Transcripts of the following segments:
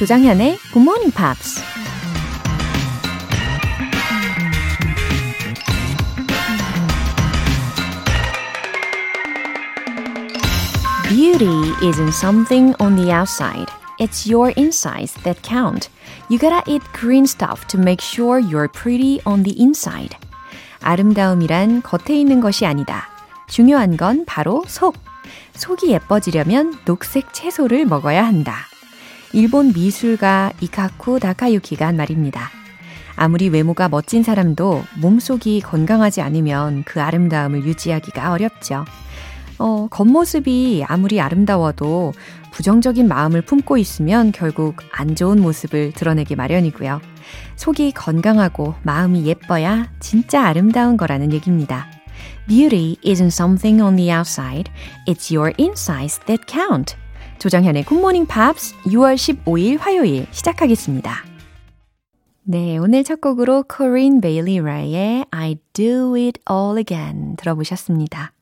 조장현의 Good Morning Pops. Beauty isn't something on the outside. It's your insides that count. You gotta eat green stuff to make sure you're pretty on the inside. 아름다움이란 겉에 있는 것이 아니다. 중요한 건 바로 속. 속이 예뻐지려면 녹색 채소를 먹어야 한다. 일본 미술가 이카쿠 다카유키가 한 말입니다. 아무리 외모가 멋진 사람도 몸속이 건강하지 않으면 그 아름다움을 유지하기가 어렵죠. 어, 겉모습이 아무리 아름다워도 부정적인 마음을 품고 있으면 결국 안 좋은 모습을 드러내기 마련이고요. 속이 건강하고 마음이 예뻐야 진짜 아름다운 거라는 얘기입니다. Beauty isn't something on the outside. It's your insides that count. 조정현의 굿모닝 팝스 6월 15일 화요일 시작하겠습니다. 네, 오늘 첫 곡으로 코린 베일리 래의 I'd Do It All Again 들어보셨습니다.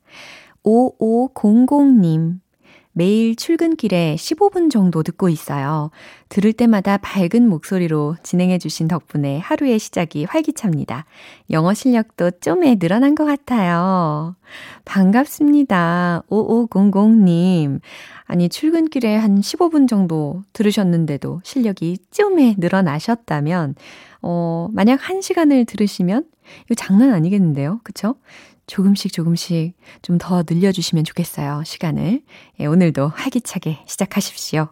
5500님. 매일 출근길에 15분 정도 듣고 있어요. 들을 때마다 밝은 목소리로 진행해주신 덕분에 하루의 시작이 활기찹니다. 영어 실력도 좀에 늘어난 것 같아요. 반갑습니다. 5500님. 아니, 출근길에 한 15분 정도 들으셨는데도 실력이 좀에 늘어나셨다면, 어, 만약 1시간을 들으시면, 이거 장난 아니겠는데요? 그쵸? 조금씩 조금씩 좀 더 늘려주시면 좋겠어요. 시간을. 예, 오늘도 활기차게 시작하십시오.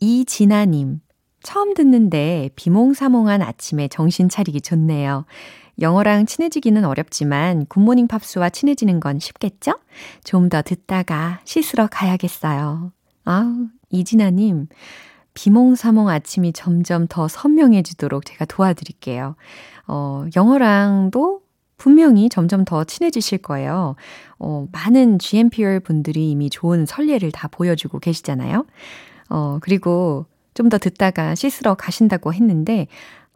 이진아님, 처음 듣는데 비몽사몽한 아침에 정신 차리기 좋네요. 영어랑 친해지기는 어렵지만 굿모닝 팝스와 친해지는 건 쉽겠죠? 좀 더 듣다가 씻으러 가야겠어요. 아우, 이진아님, 비몽사몽 아침이 점점 더 선명해지도록 제가 도와드릴게요. 어, 영어랑도 분명히 점점 더 친해지실 거예요. 어, 많은 GMPR 분들이 이미 좋은 선례를 다 보여주고 계시잖아요. 어, 그리고 좀 더 듣다가 씻으러 가신다고 했는데,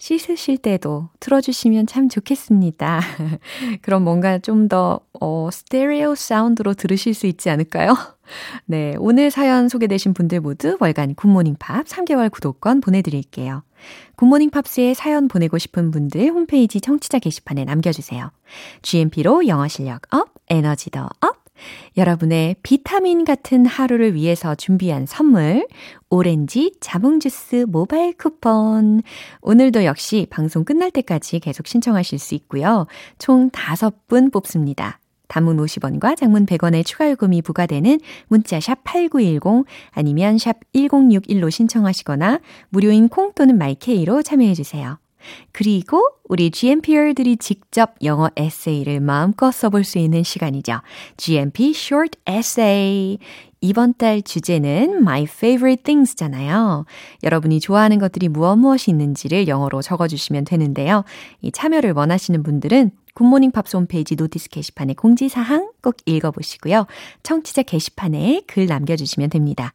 씻으실 때도 틀어주시면 참 좋겠습니다. 그럼 뭔가 좀 더, 어, 스테레오 사운드로 들으실 수 있지 않을까요? 네, 오늘 사연 소개되신 분들 모두 월간 굿모닝 팝스 3개월 구독권 보내드릴게요. 굿모닝 팝스에 사연 보내고 싶은 분들 홈페이지 청취자 게시판에 남겨주세요. GMP로 영어 실력 up, 에너지도 up! 여러분의 비타민 같은 하루를 위해서 준비한 선물, 오렌지 자몽 주스 모바일 쿠폰. 오늘도 역시 방송 끝날 때까지 계속 신청하실 수 있고요. 총 5분 뽑습니다. 단문 50원과 장문 100원의 추가 요금이 부과되는 문자 샵 8910 아니면 샵 1061로 신청하시거나 무료인 콩 또는 마이 K로 참여해 주세요. 그리고 우리 GMPer들이 직접 영어 에세이를 마음껏 써볼 수 있는 시간이죠. GMP Short Essay. 이번 달 주제는 My Favorite Things잖아요. 여러분이 좋아하는 것들이 무엇 무엇이 있는지를 영어로 적어주시면 되는데요. 이 참여를 원하시는 분들은 굿모닝 팝스 홈페이지 notice 게시판에 공지사항 꼭 읽어보시고요. 청취자 게시판에 글 남겨주시면 됩니다.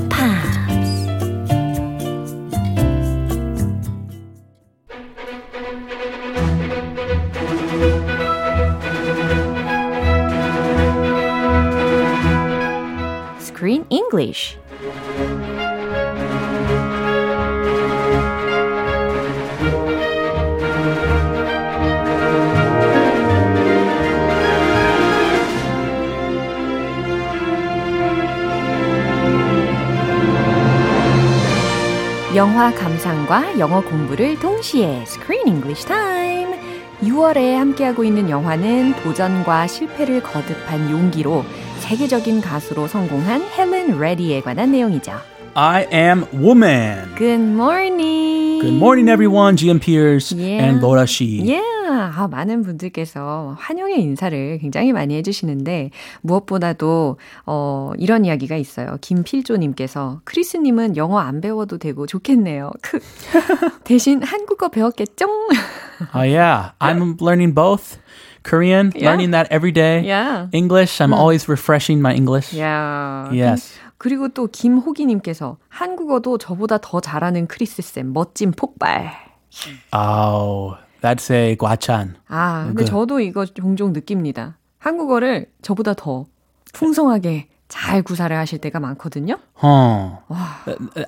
English. 영화 감상과 영어 공부를 동시에 Screen English Time. 6월에 함께하고 있는 영화는 도전과 실패를 거듭한 용기로 세계적인 가수로 성공한 헬렌 레디에 관한 내용이죠. I am woman. Good morning. Good morning, everyone. GM Pierce Yeah. and Laura Shi. Yeah, 아, 많은 분들께서 환영의 인사를 굉장히 많이 해주시는데, 무엇보다도, 어, 이런 이야기가 있어요. 김필조님께서, 크리스님은 영어 안 배워도 되고 좋겠네요. 대신 한국어 배웠겠죠? Oh yeah, I'm learning both. Korean, Yeah. learning that every day. Yeah. English, I'm always refreshing my English. 야. Yes. 그리고 또 김호기님께서 한국어도 저보다 더 잘하는 크리스 쌤 멋진 폭발. Oh, that's a guachan. 아, 근데 그- 저도 이거 종종 느낍니다. 한국어를 저보다 더 풍성하게 잘 구사를 하실 때가 많거든요. Huh.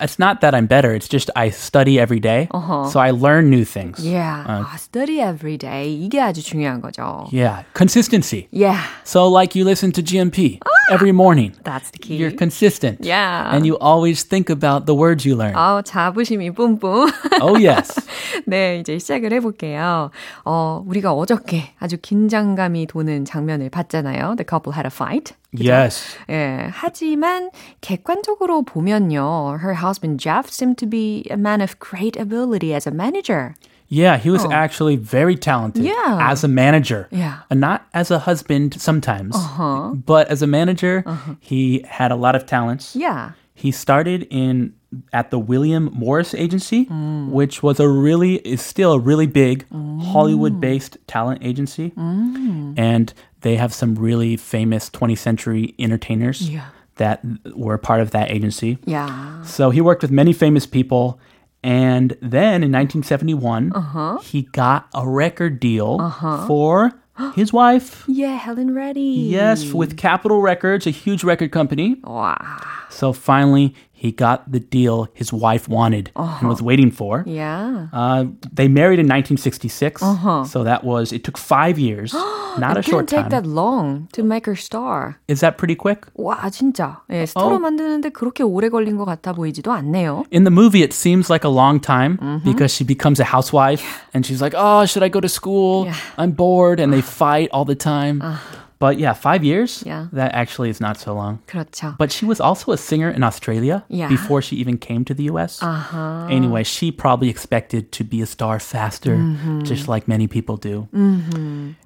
It's not that I'm better. It's just I study every day, Uh-huh. so I learn new things. Yeah. 어. 아, study every day. 이게 아주 중요한 거죠. Yeah, consistency. Yeah. So, like you listen to GMP every morning. That's the key. You're consistent. Yeah. And you always think about the words you learn. 아우, 자부심이 뿜뿜. Oh, yes. 네, 이제 시작을 해볼게요. 어, 우리가 어저께 아주 긴장감이 도는 장면을 봤잖아요. The couple had a fight. yes. 예, 하지만 객관적으로 보면요. Her husband Jeff seemed to be a man of great ability as a manager. Yeah, he was oh. actually very talented Oh. Yeah. as a manager. Yeah. And not as a husband sometimes, uh-huh. but as a manager, uh-huh. he had a lot of talents. Yeah. He started in at the William Morris Agency, mm. which was a really is still a really big mm. Hollywood-based talent agency, mm. and they have some really famous 20th century entertainers Yeah. that were part of that agency. Yeah. So he worked with many famous people. And then in 1971, uh-huh. he got a record deal uh-huh. for his wife. Yeah, Helen Reddy. Yes, with Capitol Records, a huge record company. 와. So finally, he got the deal his wife wanted and was waiting for. Yeah. Uh, they married in 1966. So that was, it took five years, not a It short didn't take time. that long to make her star. Is that pretty quick? 와, 진짜. 예, 스타로 어. 만드는데 그렇게 오래 걸린 것 같아 보이지도 않네요. In the movie, it seems like a long time because she becomes a housewife and she's like, oh, should I go to school? Yeah. I'm bored. And they fight all the time. But yeah, five years? Yeah. That actually is not so long. 그렇죠. But she was also a singer in Australia Yeah. before she even came to the US. Uh-huh. Anyway, she probably expected to be a star faster, Mm-hmm. just like many people do.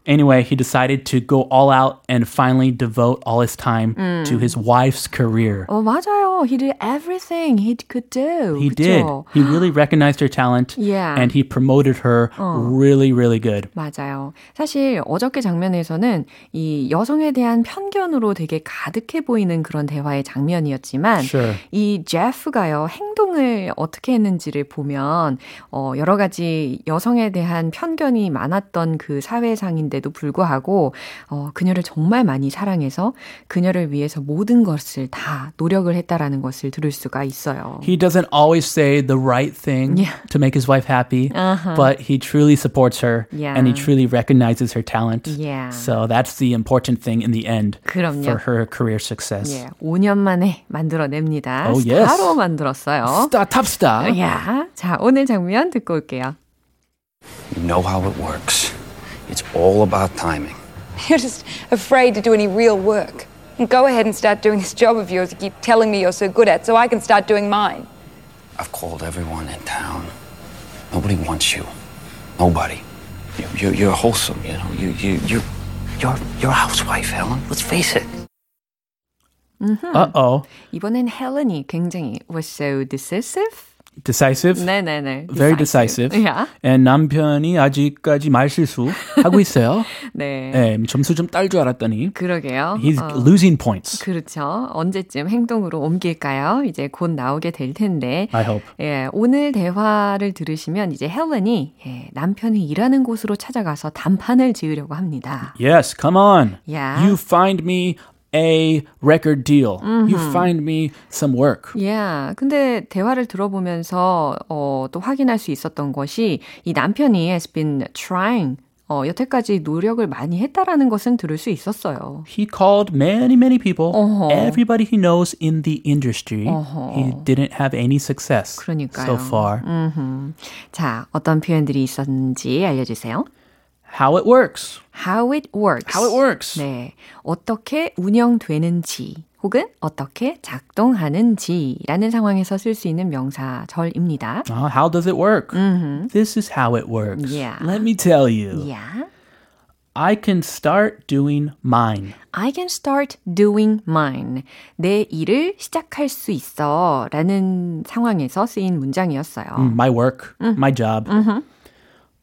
Anyway, he decided to go all out and finally devote all his time Mm. to his wife's career. 어, 맞아요. He did everything he could do. He did. 그쵸? He really recognized her talent Yeah. and he promoted her really, really good. 맞아요. 사실 어저께 장면에서는 이 여성에 대한 편견으로 되게 가득해 보이는 그런 대화의 장면이었지만 Sure. 이 제프가요 행동을 어떻게 했는지를 보면 어 여러 가지 여성에 대한 편견이 많았던 그 사회상인데 도 불구하고 어 그녀를 정말 많이 사랑해서 그녀를 위해서 모든 것을 다 노력을 했다라는 것을 들을 수가 있어요. He doesn't always say the right thing Yeah. to make his wife happy, but he truly supports her and he Yeah. truly recognizes her talent. Yeah. So that's the important thing in the end 그럼요. for her career success. 예, 5년 만에 만들어냅니다. Oh, yes. 스타로 만들었어요. Star, top star. 야, 자, 오늘 장면 듣고 올게요. You know how it works. It's all about timing. You're just afraid to do any real work. Go ahead and start doing this job of yours you keep telling me you're so good at so I can start doing mine. I've called everyone in town. Nobody wants you. Nobody. You, you're, you're wholesome, you know. You, you, you, you're, you're a housewife, Helen. Let's face it. Uh oh. 이번엔 헬렌이 굉장히 was so decisive. Decisive. 네네네. Very decisive. Yeah. And 남편이 아직까지 말실수 하고 있어요. 네. 네, 점수 좀 딸 줄 알았더니 그러게요. he's 어, losing points. 그렇죠. 언제쯤 행동으로 옮길까요? 이제 곧 나오게 될 텐데. I hope. 예, 오늘 대화를 들으시면 이제 헬렌이 예, 남편이 일하는 곳으로 찾아가서 단판을 지으려고 합니다. Yes, come on. Yeah. You find me a record deal. You find me some work. 예. 근데 대화를 들어보면서 어, 또 확인할 수 있었던 것이 이 남편이 has been trying 어, 여태까지 노력을 많이 했다라는 것은 들을 수 있었어요. He called many, many people, Uh-huh. everybody he knows in the industry. He didn't have any success 그러니까요. so far. 음흠. 자, 어떤 표현들이 있었는지 알려주세요. How it works. How it works. How it works. 네. 어떻게 운영되는지 혹은 어떻게 작동하는지라는 상황에서 쓸 수 있는 명사절입니다. Uh, how does it work? This is how it works. Yeah. Let me tell you. Yeah. I can start doing mine. I can start doing mine. 내 일을 시작할 수 있어. 라는 상황에서 쓰인 문장이었어요. My work, my job.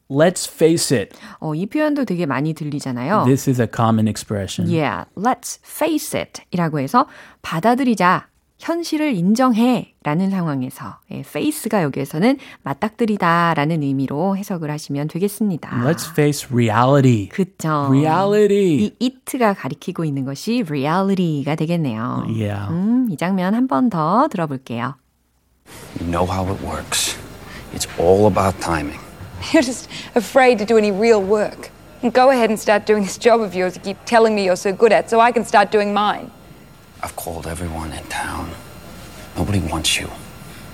Let's face it. 어, 이 표현도 되게 많이 들리잖아요. This is a common expression. Yeah, let's face it 이라고 해서 받아들이자, 현실을 인정해 라는 상황에서 예, face가 여기에서는 맞닥뜨리다 라는 의미로 해석을 하시면 되겠습니다. Let's face reality. 그쵸. Reality. 이 it가 가리키고 있는 것이 reality가 되겠네요. Yeah. 음, 이 장면 한 번 더 들어볼게요. You know how it works. It's all about timing. You're just afraid to do any real work. And go ahead and start doing this job of yours you keep telling me you're so good at so I can start doing mine. I've called everyone in town. Nobody wants you.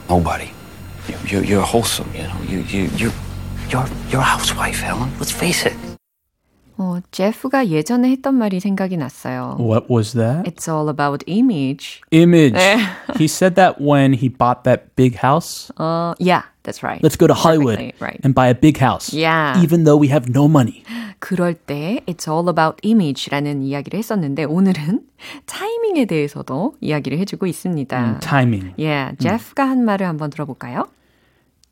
Nobody. You, you're, you're wholesome, you know. You, you, you're, you're, you're a housewife, Helen. Let's face it. 어, 제프가 예전에 했던 말이 생각이 났어요. What was that? It's all about image. Image. he said that when he bought that big house. 어, yeah, that's right. Let's go to Hollywood Perfectly right. and buy a big house. Yeah. Even though we have no money. 그럴 때 It's all about image라는 이야기를 했었는데 오늘은 타이밍에 대해서도 이야기를 해주고 있습니다. Timing. Yeah, 제프가 한 말을 한번 들어볼까요?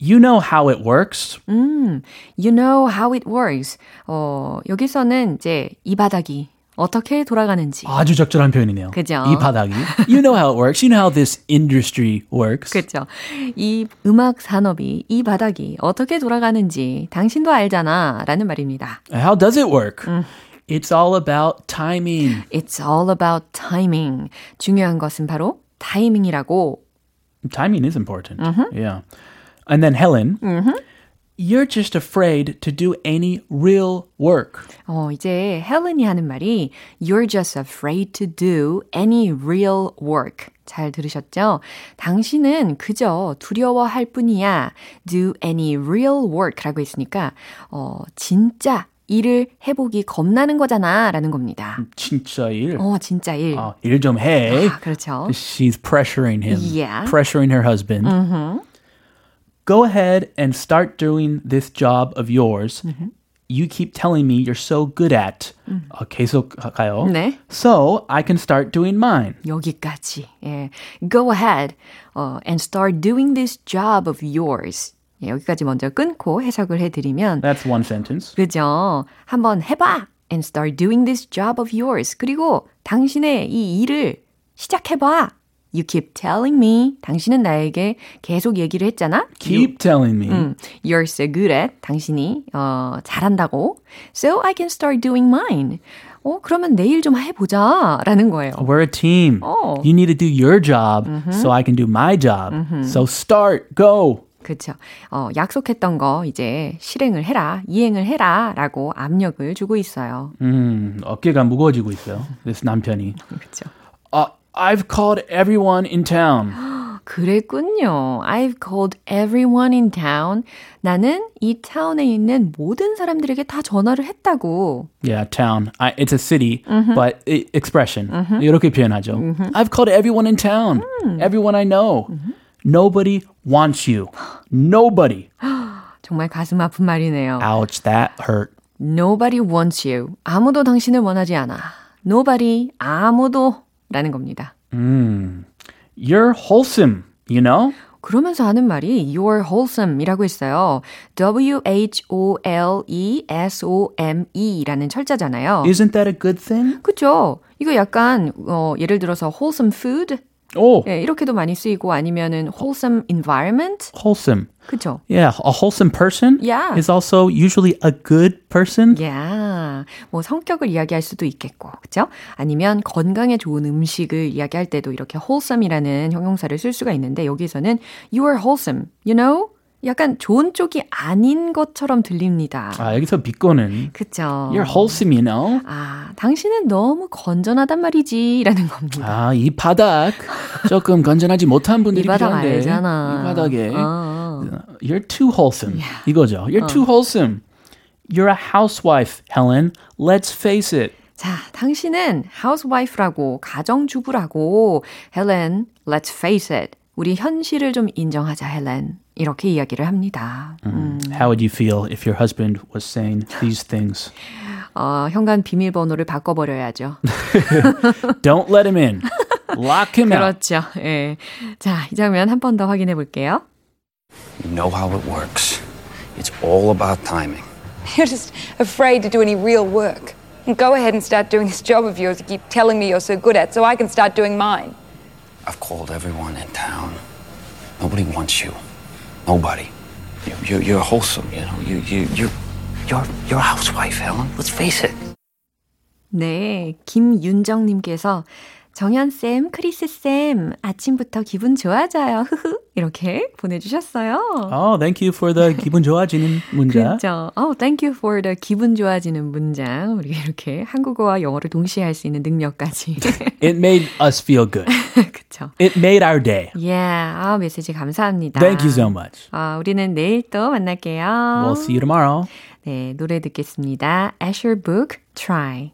You know how it works. You know how it works. 어, 여기서는 이제 이 바닥이 어떻게 돌아가는지. 아주 적절한 표현이네요. 그죠? 이 바닥이. You know how it works. You know how this industry works. 그렇죠. 이 음악 산업이 이 바닥이 어떻게 돌아가는지 당신도 알잖아 라는 말입니다. How does it work? It's all about timing. It's all about timing. 중요한 것은 바로 타이밍이라고. Timing is important. Yeah. And then Helen, you're just afraid to do any real work. 어, 이제 헬렌이 하는 말이 You're just afraid to do any real work. 잘 들으셨죠? 당신은 그저 두려워할 뿐이야. Do any real work라고 했으니까 어, 진짜 일을 해보기 겁나는 거잖아 라는 겁니다. 진짜 일. 어, 진짜 일. 아, 일좀 해. 아, 그렇죠. She's pressuring him. Yeah. Pressuring her husband. Go ahead and start doing this job of yours. You keep telling me you're so good at. 어, 계속 가요. 네. So I can start doing mine. 여기까지. 예. Go ahead 어, and start doing this job of yours. 예, 여기까지 먼저 끊고 해석을 해드리면 That's one sentence. 그죠? 한번 해봐. And start doing this job of yours. 그리고 당신의 이 일을 시작해봐. You keep telling me. 당신은 나에게 계속 얘기를 했잖아. Keep telling me. 음, You're so good at. 당신이 어, 잘한다고. So I can start doing mine. 어, 그러면 내일 좀 해보자. 라는 거예요. We're a team. Oh. You need to do your job so I can do my job. So start, go. 그렇죠. 어, 약속했던 거 이제 실행을 해라, 이행을 해라 라고 압력을 주고 있어요. 음, 어깨가 무거워지고 있어요. this 남편이. 그렇죠. Uh, I've called everyone in town. 그랬군요. I've called everyone in town. 나는 이 타운에 있는 모든 사람들에게 다 전화를 했다고. Yeah, town. I, it's a city, but i expression. 이렇게 표현하죠. I've called everyone in town. Everyone I know. Nobody wants you. Nobody. 정말 가슴 아픈 말이네요. Ouch, that hurt. Nobody wants you. 아무도 당신을 원하지 않아. Nobody, 아무도 라는 겁니다. You're wholesome, you know? 그러면서 하는 말이 you're wholesome이라고 했어요. W-H-O-L-E-S-O-M-E 라는 철자잖아요. Isn't that a good thing? 그죠? 이거 약간 어, 예를 들어서 wholesome food Oh, 예, 이렇게도 많이 쓰이고 아니면은 wholesome environment wholesome. 그죠? Yeah, a wholesome person Yeah. is also usually a good person. 야, 뭐 성격을 이야기할 수도 있겠고, 그죠? 아니면 건강에 좋은 음식을 이야기할 때도 이렇게 wholesome이라는 형용사를 쓸 수가 있는데 여기서는 you are wholesome, you know? 약간 좋은 쪽이 아닌 것처럼 들립니다. 아, 여기서 비꼬는 그죠? You're wholesome, you know? 아, 당신은 너무 건전하단 말이지, 라는 겁니다. 아, 이 바닥 조금 건전하지 못한 이 분들이 바닥 필요한데 알잖아. 이 바닥에 어. You're too wholesome. 이거죠. You're too wholesome. You're a housewife, Helen. Let's face it. 자, 당신은 housewife라고, 가정주부라고. Helen, let's face it. 우리 현실을 좀 인정하자, Helen. 이렇게 이야기를 합니다. 음. How would you feel if your husband was saying these things? 어, 현관 비밀번호를 바꿔버려야죠. Don't let him in. Lock him out. 그렇죠. 예. 자, 이 장면 한 번 더 확인해 볼게요. You know how it works. It's all about timing. You're just afraid to do any real work. And go ahead and start doing this job of yours you keep telling me you're so good at so I can start doing mine. I've called everyone in town. Nobody wants you. Nobody. You, you're, you're wholesome, you know. You, you, you're, you're, you're a housewife, Helen. Let's face it. 네, 김윤정님께서 정현쌤, 크리스쌤, 아침부터 기분 좋아져요. 흐흐. 이렇게 보내주셨어요. Oh, thank you for the 기분 좋아지는 문자. 그렇죠. Oh, thank you for the 기분 좋아지는 문장. 우리 이렇게 한국어와 영어를 동시에 할 수 있는 능력까지. It made us feel good. 그렇죠. It made our day. Yeah, 아, 메시지 감사합니다. Thank you so much. 아, 우리는 내일 또 만날게요. We'll see you tomorrow. 네, 노래 듣겠습니다. Asher Book, Try.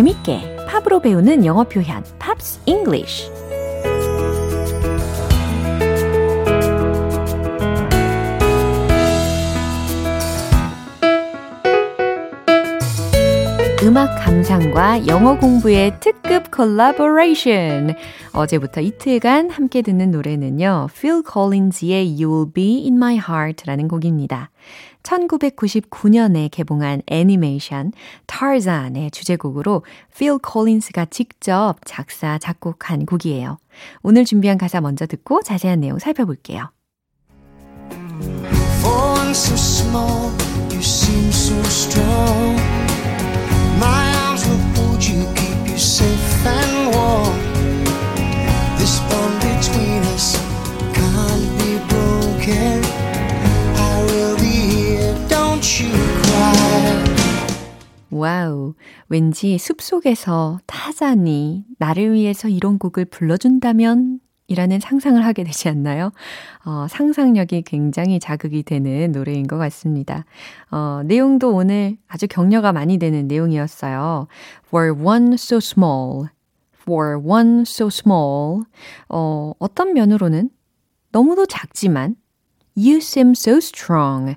재밌게 팝으로 배우는 영어 표현 Pops English 음악 감상과 영어 공부의 특급 콜라보레이션. 어제부터 이틀간 함께 듣는 노래는요. Phil Collins의 You'll Be in My Heart라는 곡입니다. 1999년에 개봉한 애니메이션 Tarzan의 주제곡으로 Phil Collins가 직접 작사, 작곡한 곡이에요. 오늘 준비한 가사 먼저 듣고 자세한 내용 살펴볼게요. For one so small, you seem so strong. My arms will hold you, keep you safe and warm. Wow, 왠지 숲속에서 타잔이 나를 위해서 이런 곡을 불러준다면 이라는 상상을 하게 되지 않나요? 어, 상상력이 굉장히 자극이 되는 노래인 것 같습니다. 어, 내용도 오늘 아주 격려가 많이 되는 내용이었어요. For one so small. For one so small. 어, 어떤 면으로는 너무도 작지만 You seem so strong.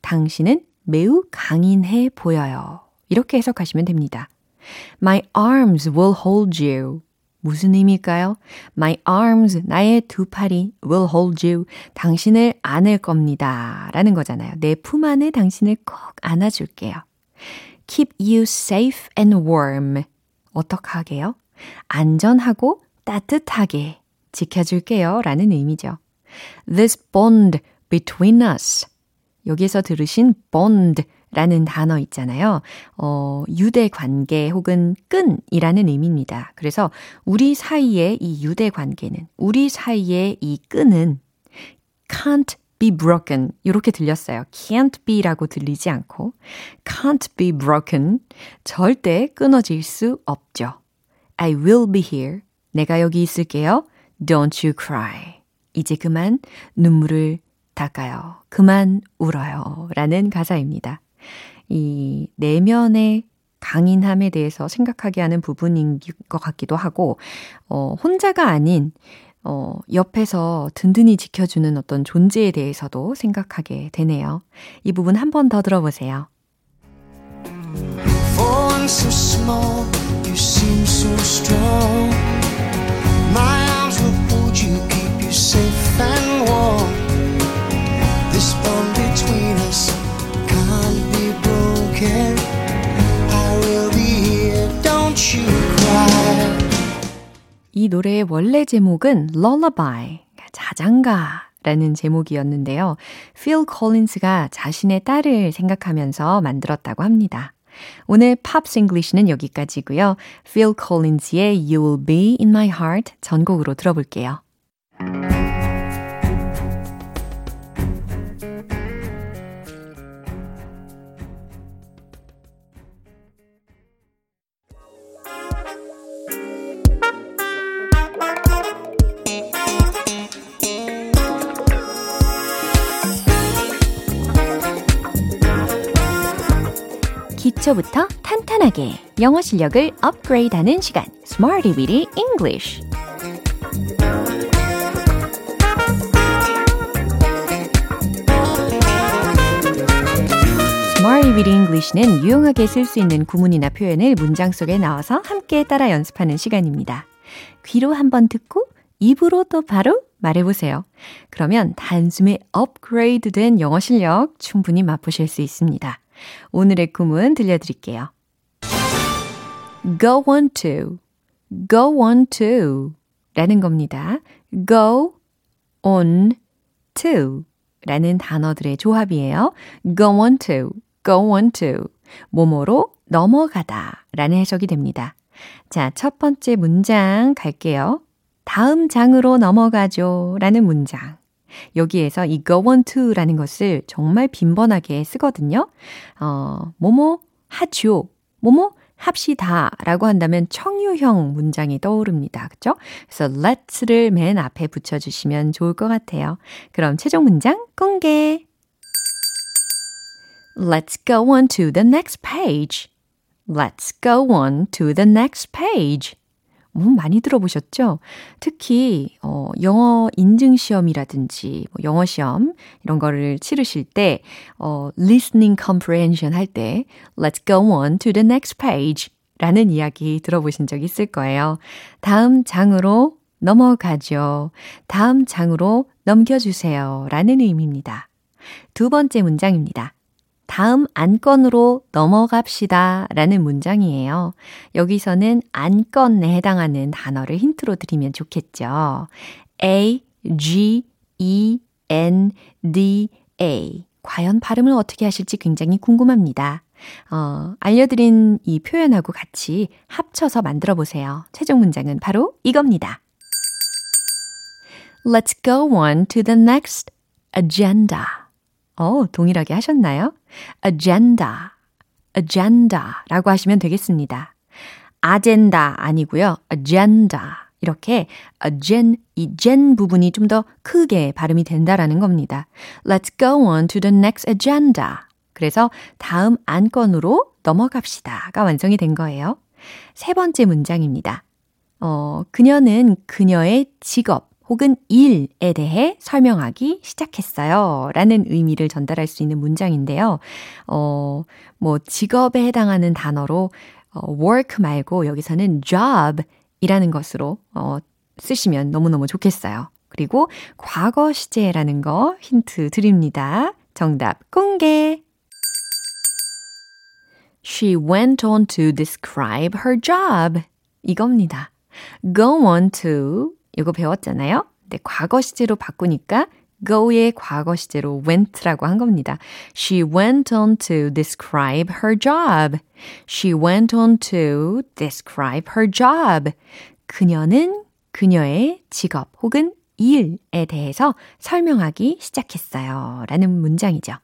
당신은 매우 강인해 보여요. 이렇게 해석하시면 됩니다. My arms will hold you. 무슨 의미일까요? My arms, 나의 두 팔이 will hold you. 당신을 안을 겁니다. 라는 거잖아요. 내 품 안에 당신을 꼭 안아줄게요. Keep you safe and warm. 어떻게 하게요? 안전하고 따뜻하게 지켜줄게요. 라는 의미죠. This bond between us. 여기서 들으신 bond 라는 단어 있잖아요. 어, 유대 관계 혹은 끈이라는 의미입니다. 그래서 우리 사이의 이 유대 관계는, 우리 사이의 이 끈은 can't be broken. 이렇게 들렸어요. can't be라고 들리지 않고 can't be broken. 절대 끊어질 수 없죠. I will be here. 내가 여기 있을게요. Don't you cry. 이제 그만 눈물을 닦아요. 그만 울어요. 라는 가사입니다. 이 내면의 강인함에 대해서 생각하게 하는 부분인 것 같기도 하고, 어, 혼자가 아닌, 어, 옆에서 든든히 지켜주는 어떤 존재에 대해서도 생각하게 되네요. 이 부분 한 번 더 들어보세요. 이 노래의 원래 제목은 Lullaby, 그러니까 자장가. 라는 제목이었는데요. Phil Collins가 자신의 딸을 생각하면서 만들었다고 합니다. 오늘 Pops English는 여기까지고요. Phil Collins의 You Will Be In My Heart 전곡으로 들어볼게요. 기초부터 탄탄하게 영어 실력을 업그레이드하는 시간 Smarty Weedy English Weedy English는 유용하게 쓸 수 있는 구문이나 표현을 문장 속에 넣어서 함께 따라 연습하는 시간입니다. 귀로 한번 듣고 입으로 또 바로 말해보세요. 그러면 단숨에 업그레이드된 영어 실력 충분히 맛보실 수 있습니다. 오늘의 구문 들려드릴게요. go on to, go on to 라는 겁니다. go on to 라는 단어들의 조합이에요. go on to, go on to. 뭐뭐로 넘어가다 라는 해석이 됩니다. 자, 첫 번째 문장 갈게요. 다음 장으로 넘어가죠 라는 문장. 여기에서 이 go on to라는 것을 정말 빈번하게 쓰거든요. 어, 뭐뭐 하죠. 뭐뭐 합시다 라고 한다면 청유형 문장이 떠오릅니다. 그죠? 그래서 let's를 맨 앞에 붙여주시면 좋을 것 같아요. 그럼 최종 문장 공개! Let's go on to the next page. Let's go on to the next page. 음, 많이 들어보셨죠? 특히 어, 영어 인증 시험이라든지 뭐 영어 시험 이런 거를 치르실 때 어, listening comprehension 할 때 let's go on to the next page 라는 이야기 들어보신 적 있을 거예요. 다음 장으로 넘어가죠. 다음 장으로 넘겨주세요. 라는 의미입니다. 두 번째 문장입니다. 다음 안건으로 넘어갑시다 라는 문장이에요. 여기서는 안건에 해당하는 단어를 힌트로 드리면 좋겠죠. A, G, E, N, D, A. 과연 발음을 어떻게 하실지 굉장히 궁금합니다. 어, 알려드린 이 표현하고 같이 합쳐서 만들어 보세요. 최종 문장은 바로 이겁니다. Let's go on to the next agenda. 어, 동일하게 하셨나요? agenda, agenda 라고 하시면 되겠습니다. 아젠다 아니고요. agenda. 이렇게 gen 부분이 좀 더 크게 발음이 된다라는 겁니다. Let's go on to the next agenda. 그래서 다음 안건으로 넘어갑시다가 완성이 된 거예요. 세 번째 문장입니다. 어, 그녀는 그녀의 직업, 혹은 일에 대해 설명하기 시작했어요. 라는 의미를 전달할 수 있는 문장인데요. 어, 뭐, 직업에 해당하는 단어로 어, work 말고 여기서는 job 이라는 것으로 어, 쓰시면 너무너무 좋겠어요. 그리고 과거 시제라는 거 힌트 드립니다. 정답 공개! She went on to describe her job. 이겁니다. go on to 이거 배웠잖아요. 네, 과거 시제로 바꾸니까 go의 과거 시제로 went라고 한 겁니다. She went on to describe her job. She went on to describe her job. 그녀는 그녀의 직업 혹은 일에 대해서 설명하기 시작했어요. 라는 문장이죠.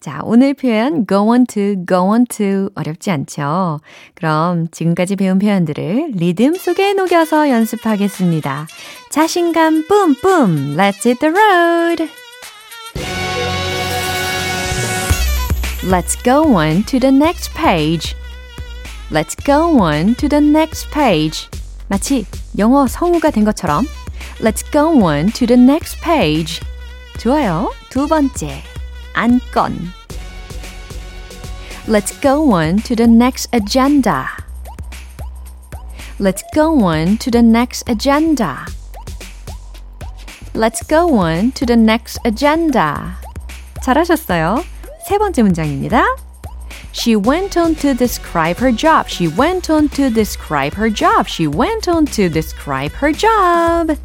자, 오늘 표현 go on to, go on to 어렵지 않죠? 그럼 지금까지 배운 표현들을 리듬 속에 녹여서 연습하겠습니다. 자신감 뿜뿜, let's hit the road! Let's go on to the next page. Let's go on to the next page. 마치 영어 성우가 된 것처럼 Let's go on to the next page. 좋아요. 두 번째. 안건. Let's go on to the next agenda. Let's go on to the next agenda. Let's go on to the next agenda. 잘하셨어요. 세 번째 문장입니다. She went on to describe her job. She went on to describe her job. She went on to describe her job.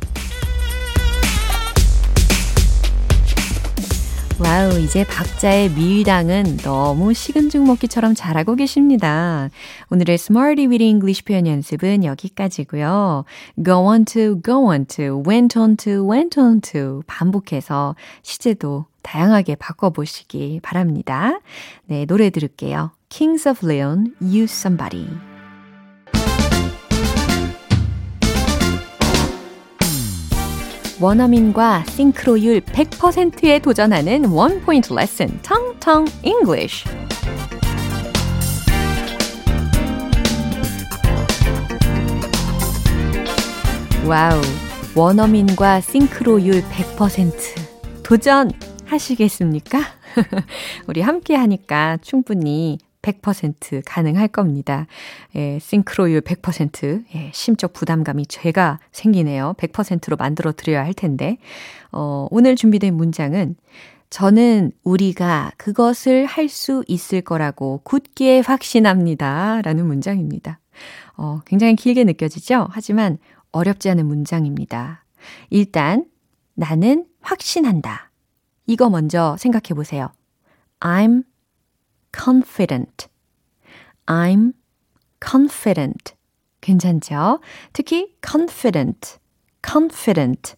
와우, 이제 박자의 밀당은 너무 식은 죽 먹기처럼 잘하고 계십니다. 오늘의 Smarty with English 표현 연습은 여기까지고요. Go on to, go on to, went on to, went on to 반복해서 시제도 다양하게 바꿔보시기 바랍니다. 네, 노래 들을게요. Kings of Leon, Use Somebody. 원어민과 싱크로율 100%에 도전하는 원 포인트 레슨 텅텅 English. Wow. 원어민과 싱크로율 100% 도전하시겠습니까? 우리 함께 하니까 충분히 100% 가능할 겁니다. 예, 싱크로율 100%, 예, 심적 부담감이 제가 생기네요. 100%로 만들어 드려야 할 텐데. 어, 오늘 준비된 문장은 저는 우리가 그것을 할 수 있을 거라고 굳게 확신합니다. 라는 문장입니다. 어, 굉장히 길게 느껴지죠? 하지만 어렵지 않은 문장입니다. 일단, 나는 확신한다. 이거 먼저 생각해 보세요. I'm confident. I'm confident. 괜찮죠? 특히 confident, confident,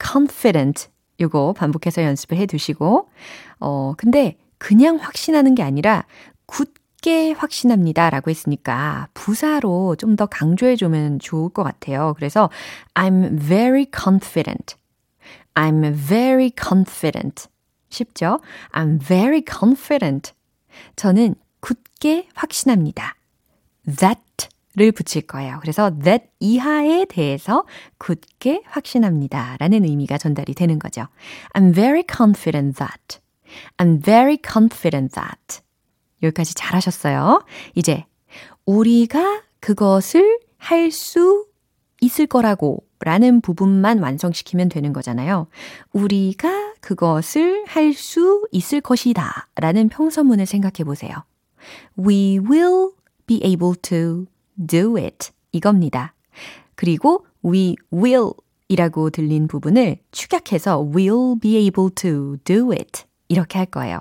confident. 요거 반복해서 연습을 해 두시고, 어, 근데 그냥 확신하는 게 아니라 굳게 확신합니다 라고 했으니까 부사로 좀 더 강조해 주면 좋을 것 같아요. 그래서 I'm very confident. I'm very confident. 쉽죠? I'm very confident. 저는 굳게 확신합니다. that를 붙일 거예요. 그래서 that 이하에 대해서 굳게 확신합니다. 라는 의미가 전달이 되는 거죠. I'm very confident that. I'm very confident that. 여기까지 잘하셨어요. 이제 우리가 그것을 할 수 있을 거라고 라는 부분만 완성시키면 되는 거잖아요. 우리가 그것을 할 수 있을 것이다 라는 평서문을 생각해 보세요. We will be able to do it. 이겁니다. 그리고 we will 이라고 들린 부분을 축약해서 will be able to do it. 이렇게 할 거예요.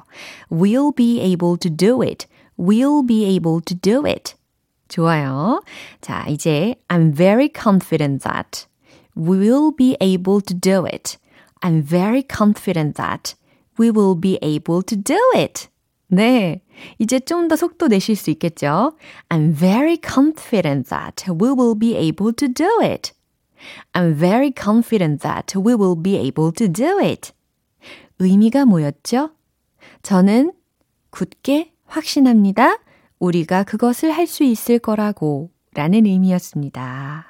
will be able to do it. will be able to do it. 좋아요. 자, 이제 I'm very confident that we will be able to do it. I'm very confident that we will be able to do it. 네. 이제 좀 더 속도 내실 수 있겠죠? I'm very confident that we will be able to do it. I'm very confident that we will be able to do it. 의미가 뭐였죠? 저는 굳게 확신합니다. 우리가 그것을 할 수 있을 거라고 라는 의미였습니다.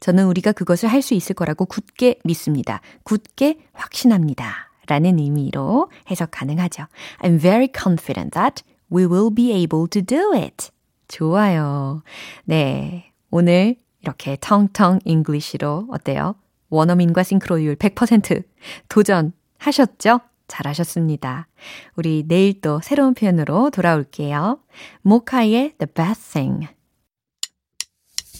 저는 우리가 그것을 할 수 있을 거라고 굳게 믿습니다. 굳게 확신합니다. 라는 의미로 해석 가능하죠. I'm very confident that we will be able to do it. 좋아요. 네. 오늘 이렇게 텅텅 English로 어때요? 원어민과 싱크로율 100% 도전하셨죠? 잘하셨습니다. 우리 내일 또 새로운 표현으로 돌아올게요. 모카의 The Best Thing.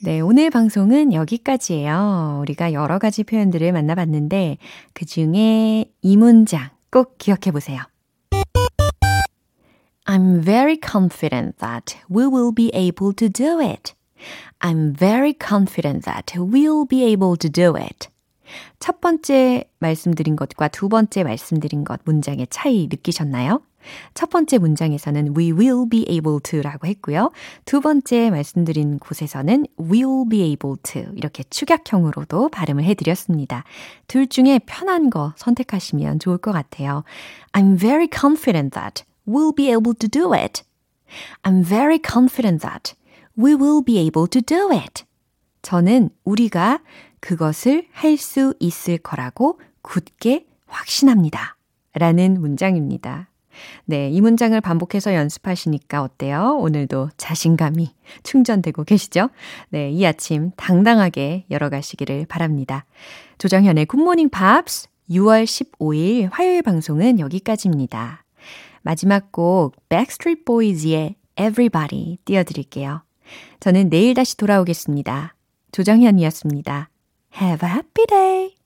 네, 오늘 방송은 여기까지예요. 우리가 여러 가지 표현들을 만나봤는데 그 중에 이 문장 꼭 기억해 보세요. I'm very confident that we will be able to do it. I'm very confident that we'll be able to do it. 첫 번째 말씀드린 것과 두 번째 말씀드린 것 문장의 차이 느끼셨나요? 첫 번째 문장에서는 we will be able to 라고 했고요. 두 번째 말씀드린 곳에서는 will be able to 이렇게 축약형으로도 발음을 해드렸습니다. 둘 중에 편한 거 선택하시면 좋을 것 같아요. I'm very confident that we'll be able to do it. I'm very confident that we will be able to do it. 저는 우리가 그것을 할 수 있을 거라고 굳게 확신합니다. 라는 문장입니다. 네, 이 문장을 반복해서 연습하시니까 어때요? 오늘도 자신감이 충전되고 계시죠? 네, 이 아침 당당하게 열어가시기를 바랍니다. 조정현의 굿모닝 팝스 6월 15일 화요일 방송은 여기까지입니다. 마지막 곡 Backstreet Boys의 Everybody 띄워드릴게요. 저는 내일 다시 돌아오겠습니다. 조정현이었습니다. Have a happy day!